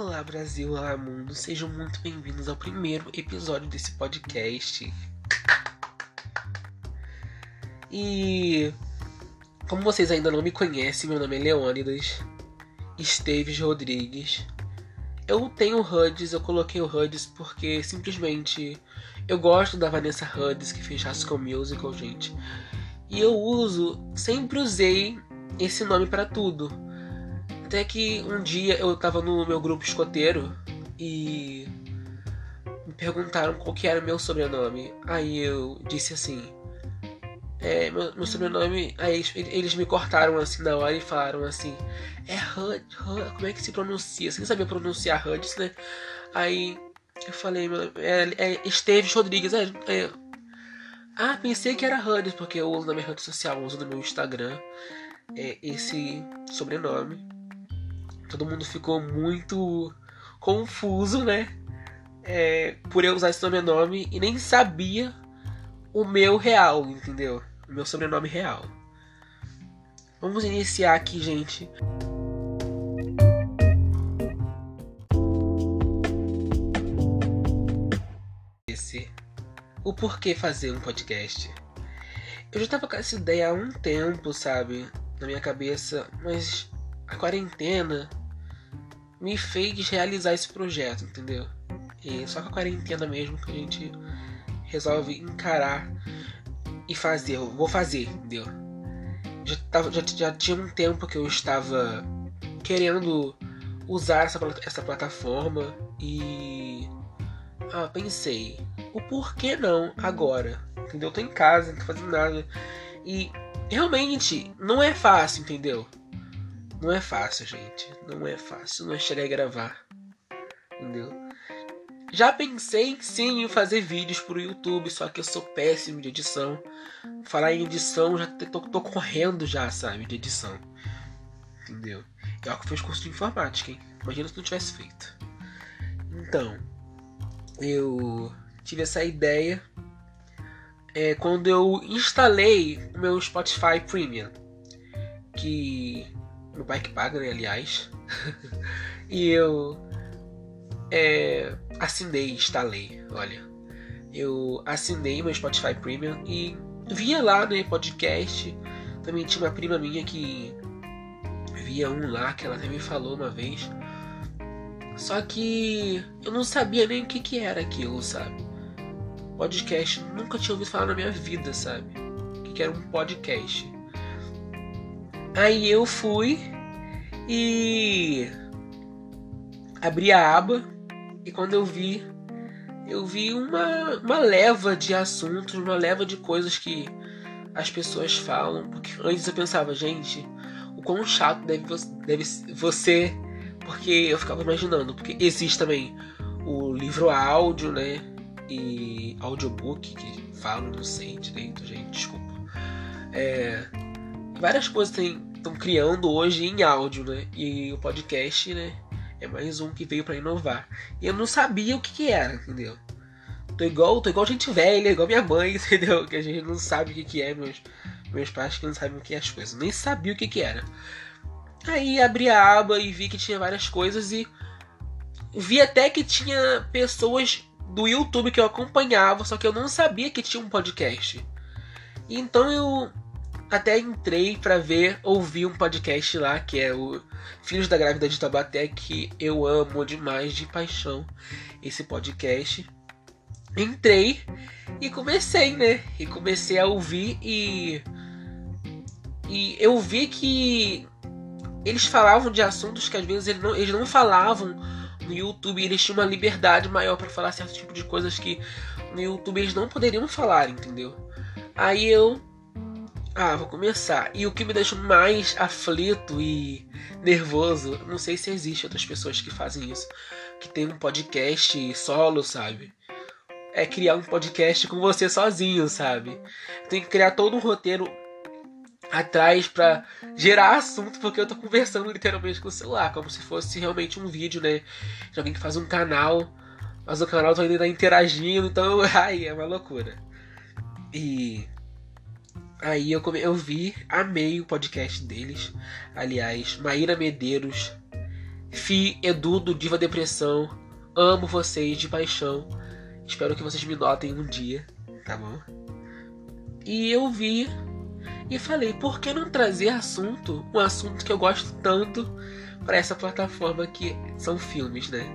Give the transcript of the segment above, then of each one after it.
Olá Brasil, olá mundo, sejam muito bem-vindos ao primeiro episódio desse podcast. E como vocês ainda não me conhecem, meu nome é Leônidas Esteves Rodrigues. Eu tenho HUDs, eu coloquei o HUDs porque simplesmente eu gosto da Vanessa Hudgens que fez High Musical, gente. E eu uso, sempre usei esse nome para tudo. Até que um dia eu tava no meu grupo escoteiro e me perguntaram qual que era o meu sobrenome. Aí eu disse assim, é, meu, meu, sobrenome. Aí eles, eles, me cortaram assim na hora e falaram assim: É Hud, Hud como é que se pronuncia? Você nem sabia pronunciar Hudson, né? Aí eu falei: É, é Esteves Rodrigues. É, é, ah, pensei que era Hudson, porque eu uso na minha rede social, uso no meu Instagram é, esse sobrenome. Todo mundo ficou muito confuso, né? É, por eu usar esse sobrenome e nem sabia o meu real, entendeu? O meu sobrenome real. Vamos iniciar aqui, gente. Esse. O porquê fazer um podcast. Eu já tava com essa ideia há um tempo, sabe? Na minha cabeça, mas a quarentena me fez realizar esse projeto, entendeu? E só com a quarentena mesmo que a gente resolve encarar e fazer. Eu vou fazer, entendeu? Já, tava, já, já tinha um tempo que eu estava querendo usar essa, essa plataforma e. Ah, pensei, o porquê não agora? Entendeu? Eu tô em casa, não tô fazendo nada. E realmente não é fácil, entendeu? Não é fácil, gente. Não é fácil. Não é chegar e gravar. Entendeu? Já pensei sim em fazer vídeos pro YouTube, só que eu sou péssimo de edição. Falar em edição, já tô, tô correndo já, sabe, de edição. Entendeu? É o que fez curso de informática, hein? Imagina se não tivesse feito. Então, eu tive essa ideia é, quando eu instalei o meu Spotify Premium. Que meu pai que paga, né, aliás. e eu é, assinei, instalei, olha. Eu assinei meu Spotify Premium e via lá, né, podcast. Também tinha uma prima minha que via um lá que ela até me falou uma vez. Só que eu não sabia nem o que, que era aquilo, sabe? Podcast, nunca tinha ouvido falar na minha vida, sabe? O que, que era um podcast. Aí eu fui e abri a aba e quando eu vi, eu vi uma, uma leva de assuntos, uma leva de coisas que as pessoas falam. Porque antes eu pensava, gente, o quão chato deve, deve você. Porque eu ficava imaginando, porque existe também o livro áudio, né? E audiobook, que falam, não sei direito, gente, desculpa. É, várias coisas estão criando hoje em áudio, né? E o podcast, né? É mais um que veio para inovar. E eu não sabia o que, que era, entendeu? Tô igual, tô igual gente velha, igual minha mãe, entendeu? Que a gente não sabe o que, que é, meus, meus pais que não sabem o que é as coisas. Nem sabia o que, que era. Aí abri a aba e vi que tinha várias coisas e vi até que tinha pessoas do YouTube que eu acompanhava, só que eu não sabia que tinha um podcast. Então eu até entrei para ver, ouvir um podcast lá, que é o Filhos da Grávida de Tabaté, que eu amo demais de paixão esse podcast. Entrei e comecei, né? E comecei a ouvir e. E eu vi que eles falavam de assuntos que às vezes eles não, eles não falavam no YouTube, eles tinham uma liberdade maior para falar certo tipo de coisas que no YouTube eles não poderiam falar, entendeu? Aí eu ah, vou começar. E o que me deixa mais aflito e nervoso, não sei se existe outras pessoas que fazem isso, que tem um podcast solo, sabe? É criar um podcast com você sozinho, sabe? Tem que criar todo um roteiro atrás para gerar assunto, porque eu tô conversando literalmente com o celular, como se fosse realmente um vídeo, né? De alguém que faz um canal, mas o canal tá ainda interagindo, então, ai, é uma loucura. E Aí eu, come... eu vi, amei o podcast deles. Aliás, Maíra Medeiros Fi, Edu do Diva Depressão, amo vocês de paixão. Espero que vocês me notem um dia, tá bom? E eu vi e falei, por que não trazer assunto, um assunto que eu gosto tanto para essa plataforma que são filmes, né?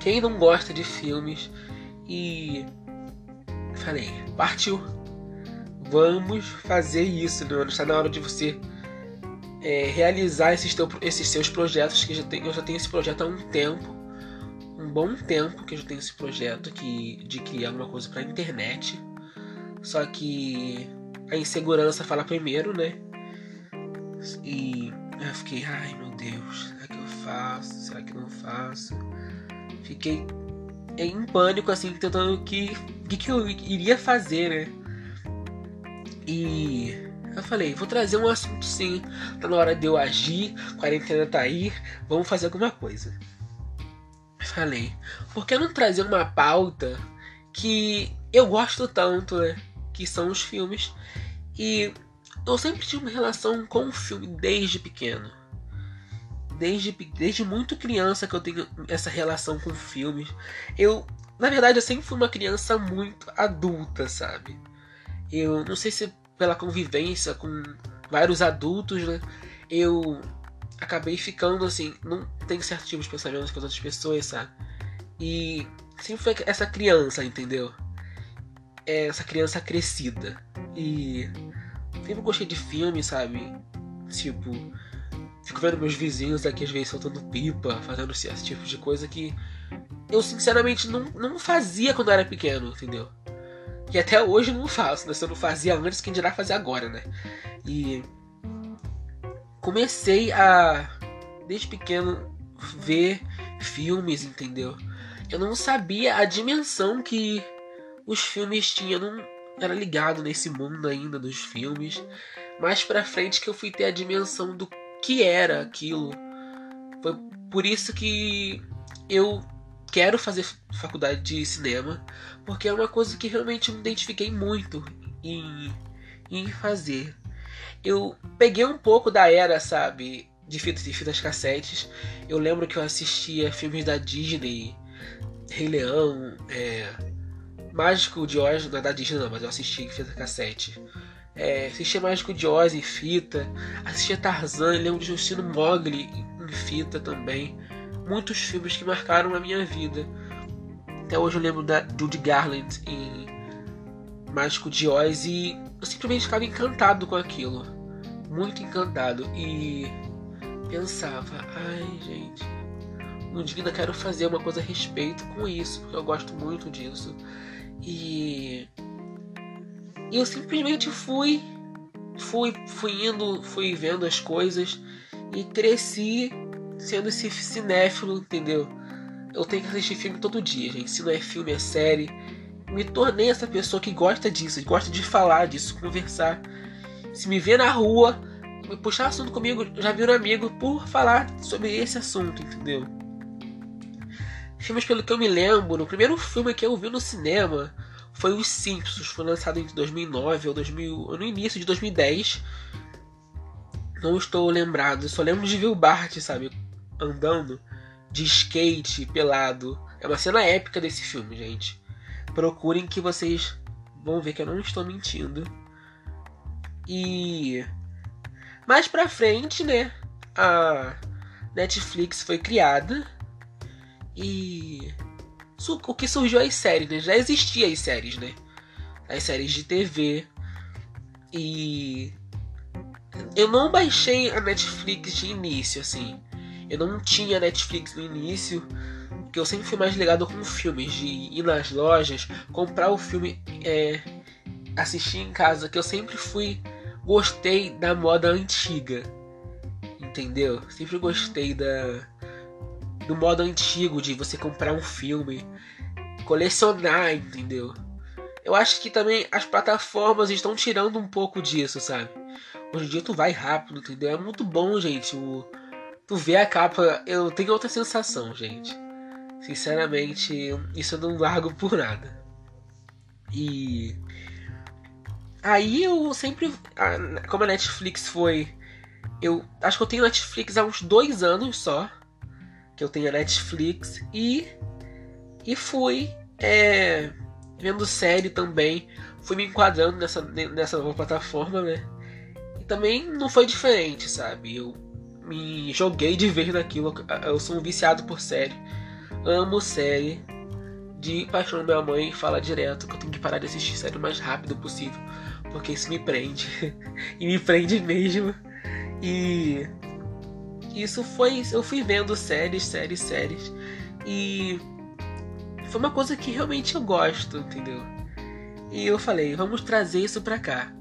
Quem não gosta de filmes e falei, partiu. Vamos fazer isso, né? Está na hora de você é, realizar esses, teu, esses seus projetos que já, tenho, eu já tenho esse projeto há um tempo, um bom tempo que eu já tenho esse projeto que, de criar uma coisa para internet. Só que a insegurança fala primeiro, né? E eu fiquei, ai meu Deus, será que eu faço? Será que não faço? Fiquei em pânico, assim, tentando o que, que, que eu iria fazer, né? E eu falei, vou trazer um assunto sim. Tá na hora de eu agir, quarentena tá aí, vamos fazer alguma coisa. Falei, por que não trazer uma pauta que eu gosto tanto, né? Que são os filmes. E eu sempre tive uma relação com o filme desde pequeno. Desde, desde muito criança que eu tenho essa relação com filmes. Eu, na verdade, eu sempre fui uma criança muito adulta, sabe? Eu não sei se pela convivência com vários adultos, né? Eu acabei ficando assim, não tenho certos tipos de pensamentos com as outras pessoas, sabe? E sempre foi essa criança, entendeu? É essa criança crescida. E sempre gostei de filme, sabe? Tipo, fico vendo meus vizinhos aqui às vezes soltando pipa, fazendo esse tipo de coisa que eu sinceramente não, não fazia quando eu era pequeno, entendeu? Que até hoje não faço, né? Se eu não fazia antes, quem dirá fazer agora, né? E comecei a, desde pequeno, ver filmes, entendeu? Eu não sabia a dimensão que os filmes tinham, não era ligado nesse mundo ainda dos filmes. Mais pra frente que eu fui ter a dimensão do que era aquilo. Foi por isso que eu quero fazer faculdade de cinema, porque é uma coisa que realmente me identifiquei muito em, em fazer. Eu peguei um pouco da era, sabe, de fitas e fitas cassetes. Eu lembro que eu assistia filmes da Disney, Rei Leão, é, Mágico de Oz, não é da Disney não, mas eu assisti em fita cassete. É, assistia Mágico de Oz em fita, assistia Tarzan, lembro de Justino Mogli em fita também muitos filmes que marcaram a minha vida. Até hoje eu lembro da Judy Garland em Mágico de Oz e eu simplesmente ficava encantado com aquilo. Muito encantado. E pensava, ai gente, um dia ainda quero fazer uma coisa a respeito com isso, porque eu gosto muito disso. E, eu simplesmente fui, fui, fui indo, fui vendo as coisas e cresci sendo esse cinéfilo, entendeu? Eu tenho que assistir filme todo dia, gente. Se não é filme, é série. Me tornei essa pessoa que gosta disso, gosta de falar disso, conversar. Se me vê na rua, puxar assunto comigo, já vira amigo por falar sobre esse assunto, entendeu? Filmes pelo que eu me lembro, o primeiro filme que eu vi no cinema foi Os Simpsons, foi lançado em 2009 ou 2000, no início de 2010. Não estou lembrado, só lembro de ver o Bart, sabe? Andando de skate pelado. É uma cena épica desse filme, gente. Procurem que vocês vão ver que eu não estou mentindo. E mais pra frente, né? A Netflix foi criada e o que surgiu as séries, né? Já existia as séries, né? As séries de TV e eu não baixei a Netflix de início, assim. Eu não tinha Netflix no início, porque eu sempre fui mais ligado com filmes, de ir nas lojas, comprar o filme, é, assistir em casa, que eu sempre fui. Gostei da moda antiga. Entendeu? Sempre gostei da. Do modo antigo de você comprar um filme, colecionar, entendeu? Eu acho que também as plataformas estão tirando um pouco disso, sabe? Hoje em dia tu vai rápido, entendeu? É muito bom, gente, o, tu vê a capa, eu tenho outra sensação, gente. Sinceramente, isso eu não largo por nada. E aí eu sempre, como a Netflix foi Eu acho que eu tenho Netflix há uns dois anos só. Que eu tenho a Netflix e. E fui é, vendo série também. Fui me enquadrando nessa, nessa nova plataforma, né? E também não foi diferente, sabe? Eu me joguei de vez naquilo. Eu sou um viciado por série. Amo série. De paixão, minha mãe fala direto que eu tenho que parar de assistir série o mais rápido possível. Porque isso me prende. e me prende mesmo. E isso foi. Eu fui vendo séries, séries, séries. E foi uma coisa que realmente eu gosto, entendeu? E eu falei, vamos trazer isso pra cá.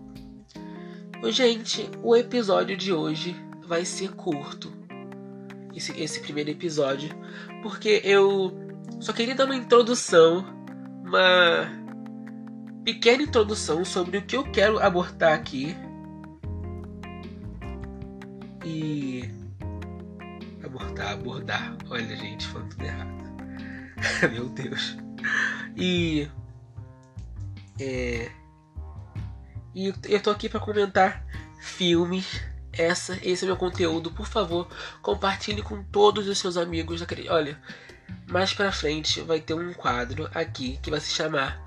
Gente, o episódio de hoje vai ser curto. Esse, esse primeiro episódio. Porque eu só queria dar uma introdução. Uma pequena introdução sobre o que eu quero abordar aqui. E. Abordar, abordar. Olha, gente, falando tudo errado. Meu Deus. E. É. E eu tô aqui para comentar filmes. Essa, esse é meu conteúdo. Por favor, compartilhe com todos os seus amigos. Olha, mais pra frente vai ter um quadro aqui que vai se chamar.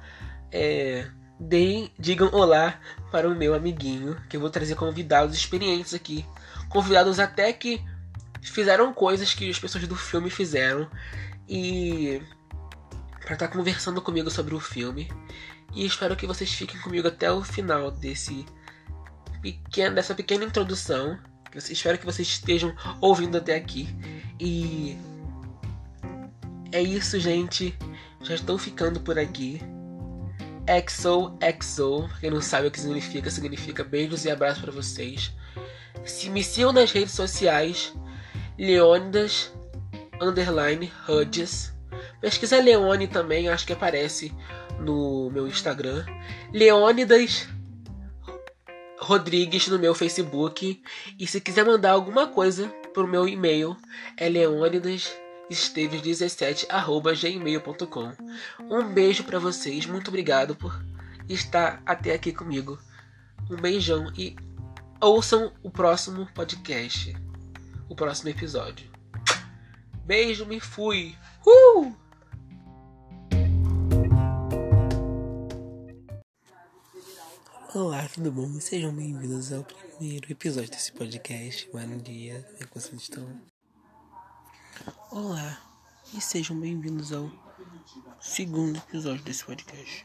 É, Deem, digam olá para o meu amiguinho. Que eu vou trazer convidados experientes aqui. Convidados até que fizeram coisas que as pessoas do filme fizeram e para estar tá conversando comigo sobre o filme. E espero que vocês fiquem comigo até o final desse pequeno, dessa pequena introdução. Espero que vocês estejam ouvindo até aqui. E é isso, gente. Já estou ficando por aqui. XO, XO. Quem não sabe o que significa, significa beijos e abraços para vocês. Se me sigam nas redes sociais, Leônidas underline Hudges. Pesquisa Leone também, acho que aparece no meu Instagram. Leônidas Rodrigues no meu Facebook. E se quiser mandar alguma coisa pro meu e-mail, é leonidasesteves17@gmail.com. Um beijo para vocês, muito obrigado por estar até aqui comigo. Um beijão e ouçam o próximo podcast, o próximo episódio. Beijo, me fui. Uh! Olá, tudo bom? Sejam bem-vindos ao primeiro episódio desse podcast. Bom dia, como é que vocês estão? Olá, e sejam bem-vindos ao segundo episódio desse podcast.